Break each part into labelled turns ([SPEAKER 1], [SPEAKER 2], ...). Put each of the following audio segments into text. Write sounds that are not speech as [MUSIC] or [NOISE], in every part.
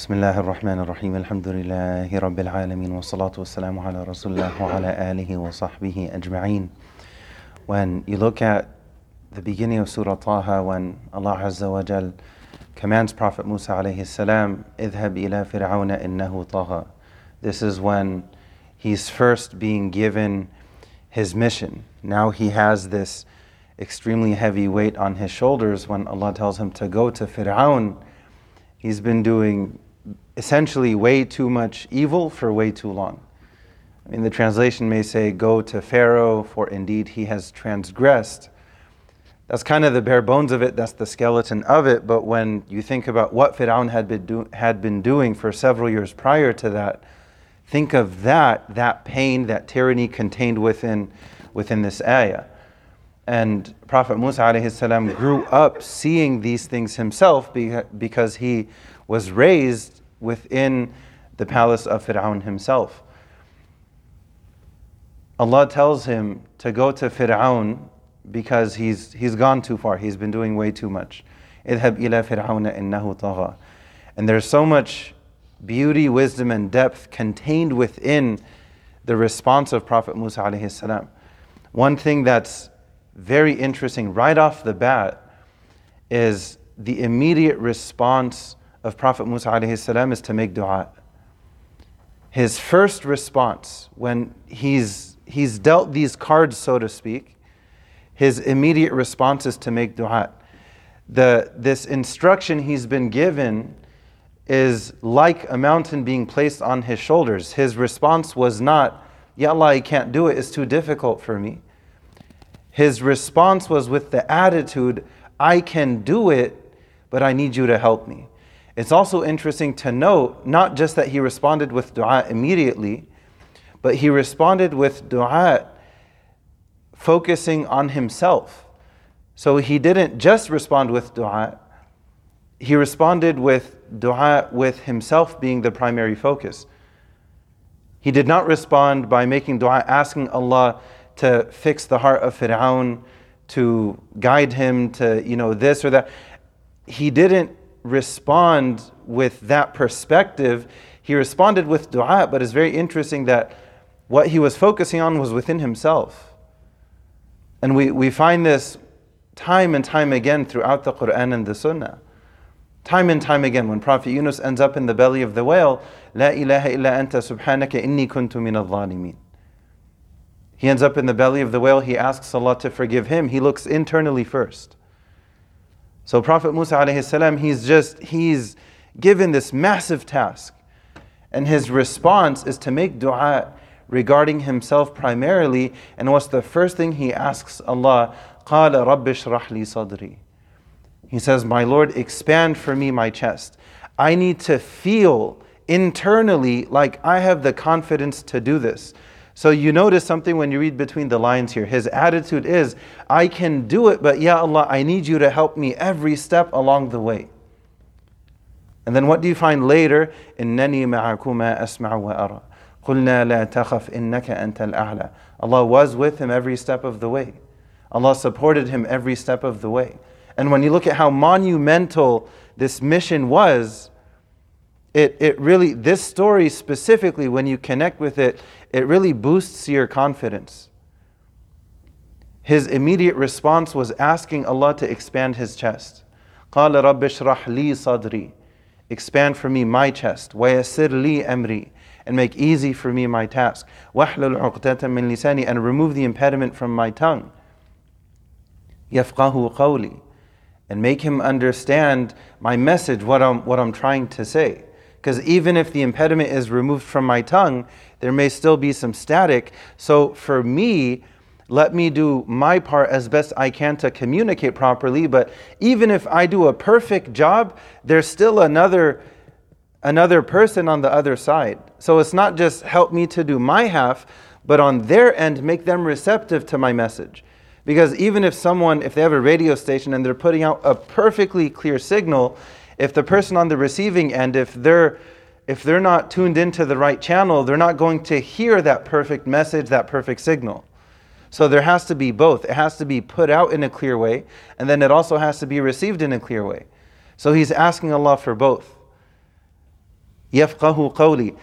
[SPEAKER 1] بسم الله الرحمن الرحيم الحمد لله رب العالمين والصلاة والسلام على رسول الله وعلى آله وصحبه أجمعين When you look at the beginning of Surah Taha when Allah Azza wa Jal commands Prophet Musa alayhi salam اذهب إلى فرعون إنه طغى This is when he's first being given his mission. Now he has this extremely heavy weight on his shoulders when Allah tells him to go to Fir'aun He's been doing essentially way too much evil for way too long. I mean, the translation may say, Go to Pharaoh, for indeed he has transgressed. That's kind of the bare bones of it, that's the skeleton of it. But when you think about what Fir'aun had been, do- had been doing for several years prior to that, think of that, that pain, that tyranny contained within, within this ayah. And Prophet Musa grew up seeing these things himself because he was raised within the palace of Fir'aun himself. Allah tells him to go to Fir'aun because he's, he's gone too far. He's been doing way too much. اذهب إلى فرعون إنه طغى. And there's so much beauty, wisdom, and depth contained within the response of Prophet Musa alayhi salam. One thing that's very interesting right off the bat is the immediate response of Prophet Musa salam is to make dua. His first response when he's he's dealt these cards, so to speak, his immediate response is to make dua. The, this instruction he's been given is like a mountain being placed on his shoulders. His response was not, Ya Allah, I can't do it, it's too difficult for me. His response was with the attitude, I can do it, but I need you to help me. It's also interesting to note not just that he responded with dua immediately, but he responded with dua focusing on himself. So he didn't just respond with dua, he responded with dua with himself being the primary focus. He did not respond by making dua asking Allah to fix the heart of Fir'aun, to guide him to, you know, this or that. He didn't respond with that perspective. He responded with dua, but it's very interesting that what he was focusing on was within himself. And we, we find this time and time again throughout the Quran and the Sunnah. Time and time again, when Prophet Yunus ends up in the belly of the whale, La ilaha illa anta subhanaka inni kuntu min He ends up in the belly of the whale, he asks Allah to forgive him. He looks internally first. So Prophet Musa alayhi salam, he's just, he's given this massive task. And his response is to make dua regarding himself primarily. And what's the first thing he asks Allah? قَالَ رَبِّ اشْرَحْ لِي صَدْرِي He says, My Lord, expand for me my chest. I need to feel internally like I have the confidence to do this. So you notice something when you read between the lines here. His attitude is, I can do it, but Ya Allah, I need you to help me every step along the way. And then what do you find later? إِنَّنِي مَعَكُمَا أَسْمَعُ وَأَرَى قُلْنَا لَا تَخَفْ إِنَّكَ أَنْتَ الْأَعْلَى Allah was with him every step of the way. Allah supported him every step of the way. And when you look at how monumental this mission was, it, it really, this story specifically, when you connect with it, it really boosts your confidence. His immediate response was asking Allah to expand his chest. قال رب اشرح لي صدري Expand for me my chest. ويسر لي أمري And make easy for me my task. واحلل عقدة من لساني And remove the impediment from my tongue. يفقه قولي And make him understand my message, what I'm, what I'm trying to say. Because even if the impediment is removed from my tongue, there may still be some static. So for me, let me do my part as best I can to communicate properly. But even if I do a perfect job, there's still another another person on the other side. So it's not just help me to do my half, but on their end make them receptive to my message. Because even if someone, if they have a radio station and they're putting out a perfectly clear signal, if the person on the receiving end, if they're if they're not tuned into the right channel, they're not going to hear that perfect message, that perfect signal. So there has to be both. It has to be put out in a clear way, and then it also has to be received in a clear way. So he's asking Allah for both. يَفْقَهُ قَوْلِي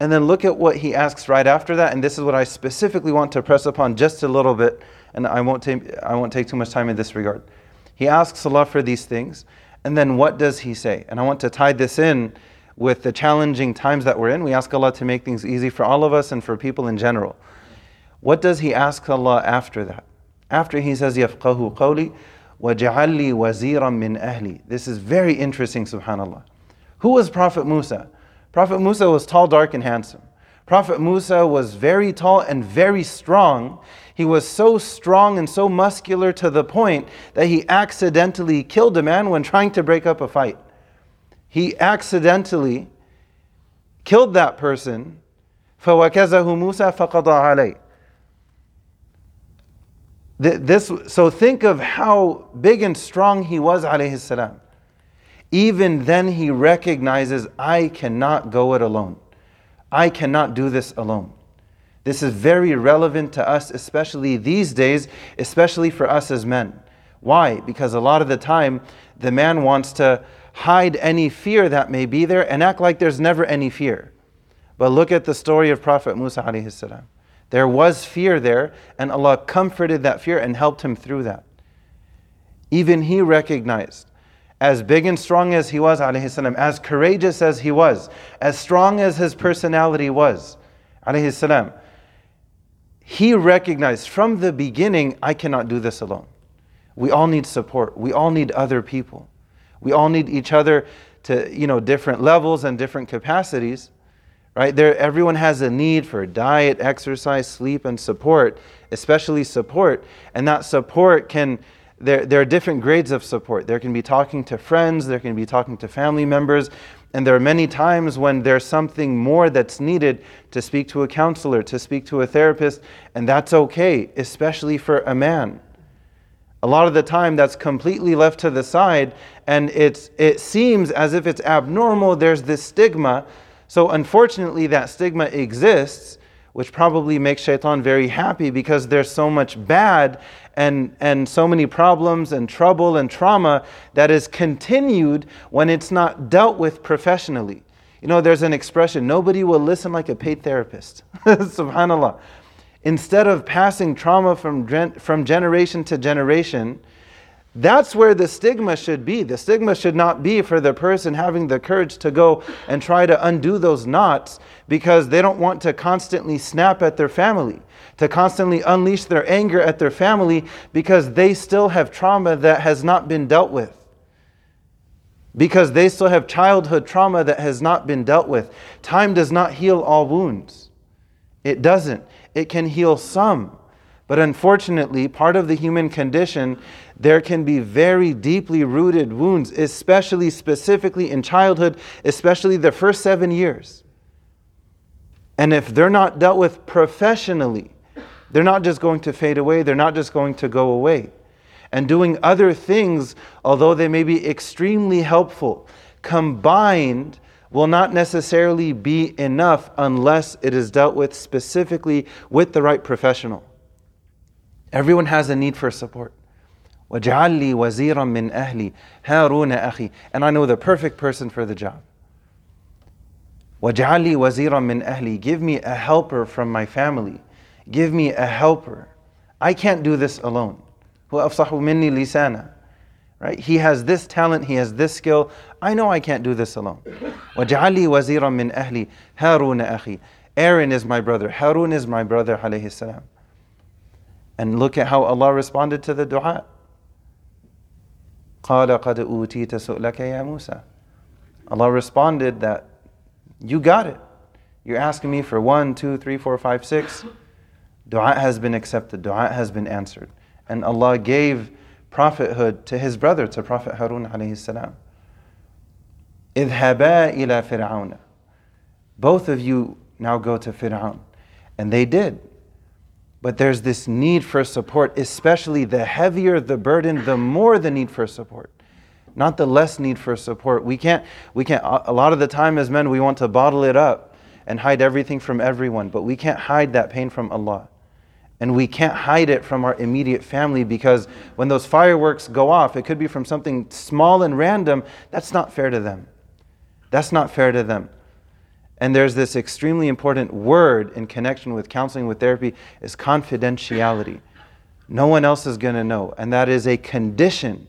[SPEAKER 1] And then look at what he asks right after that, and this is what I specifically want to press upon just a little bit, and I won't take, I won't take too much time in this regard. He asks Allah for these things, and then what does he say? And I want to tie this in with the challenging times that we're in. We ask Allah to make things easy for all of us and for people in general. What does he ask Allah after that? After he says, يَفْقَهُ قَوْلِي وَجَعَلْ لِي وَزِيرًا مِّنْ أَهْلِي This is very interesting, subhanAllah. Who was Prophet Musa? Prophet Musa was tall, dark, and handsome. Prophet Musa was very tall and very strong. He was so strong and so muscular to the point that he accidentally killed a man when trying to break up a fight. He accidentally killed that person. فَوَكَزَهُ مُوسَى فَقَضَى عَلَيْهِ this, so think of how big and strong he was, alayhi salam. Even then, he recognizes, I cannot go it alone. I cannot do this alone. This is very relevant to us, especially these days, especially for us as men. Why? Because a lot of the time, the man wants to hide any fear that may be there and act like there's never any fear. But look at the story of Prophet Musa alayhi salam. There was fear there, and Allah comforted that fear and helped him through that. Even he recognized, as big and strong as he was, salam, as courageous as he was, as strong as his personality was, salam, he recognized from the beginning, I cannot do this alone. We all need support. We all need other people. We all need each other to, you know, different levels and different capacities right? There, everyone has a need for diet, exercise, sleep, and support, especially support. And that support can, there, there are different grades of support. There can be talking to friends, there can be talking to family members, and there are many times when there's something more that's needed to speak to a counselor, to speak to a therapist, and that's okay, especially for a man. A lot of the time, that's completely left to the side, and it's, it seems as if it's abnormal. There's this stigma so, unfortunately, that stigma exists, which probably makes shaitan very happy because there's so much bad and, and so many problems and trouble and trauma that is continued when it's not dealt with professionally. You know, there's an expression nobody will listen like a paid therapist. [LAUGHS] Subhanallah. Instead of passing trauma from, from generation to generation, that's where the stigma should be. The stigma should not be for the person having the courage to go and try to undo those knots because they don't want to constantly snap at their family, to constantly unleash their anger at their family because they still have trauma that has not been dealt with. Because they still have childhood trauma that has not been dealt with. Time does not heal all wounds. It doesn't. It can heal some. But unfortunately, part of the human condition, there can be very deeply rooted wounds, especially specifically in childhood, especially the first seven years. And if they're not dealt with professionally, they're not just going to fade away, they're not just going to go away. And doing other things, although they may be extremely helpful, combined will not necessarily be enough unless it is dealt with specifically with the right professional. Everyone has a need for support. وَجْعَلْ لِي وَزِيرًا مِّنْ أَهْلِي هَارُونَ أَخِي And I know the perfect person for the job. وَجْعَلْ لِي وَزِيرًا مِّنْ أَهْلِي Give me a helper from my family. Give me a helper. I can't do this alone. هو أفصح مني لسانا Right? He has this talent, he has this skill. I know I can't do this alone. وَجْعَلْ لِي وَزِيرًا مِّنْ أَهْلِي هَارُونَ أَخِي Aaron is my brother. Harun is my brother, alayhi salam. And look at how Allah responded to the dua. قال قد أوتيت سؤلك يا موسى. Allah responded that you got it. You're asking me for one, two, three, four, five, six. Dua has been accepted. Dua has been answered. And Allah gave prophethood to his brother, to Prophet Harun alayhi salam. اذهبا إلى فرعون. Both of you now go to Fir'aun. And they did. But there's this need for support, especially the heavier the burden, the more the need for support. Not the less need for support. We can't, we can't, a lot of the time as men, we want to bottle it up and hide everything from everyone, but we can't hide that pain from Allah. And we can't hide it from our immediate family because when those fireworks go off, it could be from something small and random. That's not fair to them. That's not fair to them. And there's this extremely important word in connection with counseling with therapy is confidentiality. No one else is going to know. And that is a condition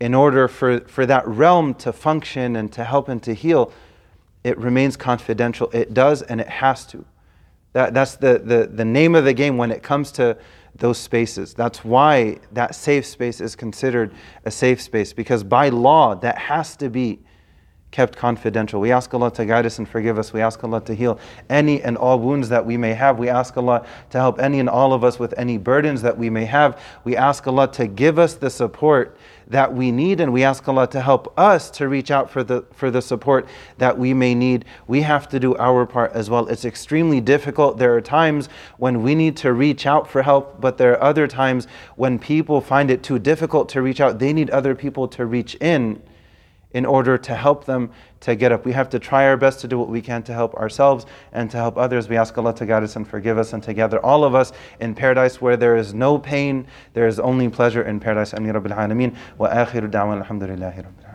[SPEAKER 1] in order for, for that realm to function and to help and to heal. It remains confidential. It does and it has to. That, that's the, the, the name of the game when it comes to those spaces. That's why that safe space is considered a safe space because by law, that has to be kept confidential. We ask Allah to guide us and forgive us. We ask Allah to heal any and all wounds that we may have. We ask Allah to help any and all of us with any burdens that we may have. We ask Allah to give us the support that we need and we ask Allah to help us to reach out for the for the support that we may need. We have to do our part as well. It's extremely difficult. There are times when we need to reach out for help, but there are other times when people find it too difficult to reach out. They need other people to reach in in order to help them to get up. We have to try our best to do what we can to help ourselves and to help others. We ask Allah to guide us and forgive us and to gather all of us in paradise where there is no pain, there is only pleasure in paradise. Ameen Rabbil Alameen. Wa akhiru da'wan alhamdulillahi Rabbil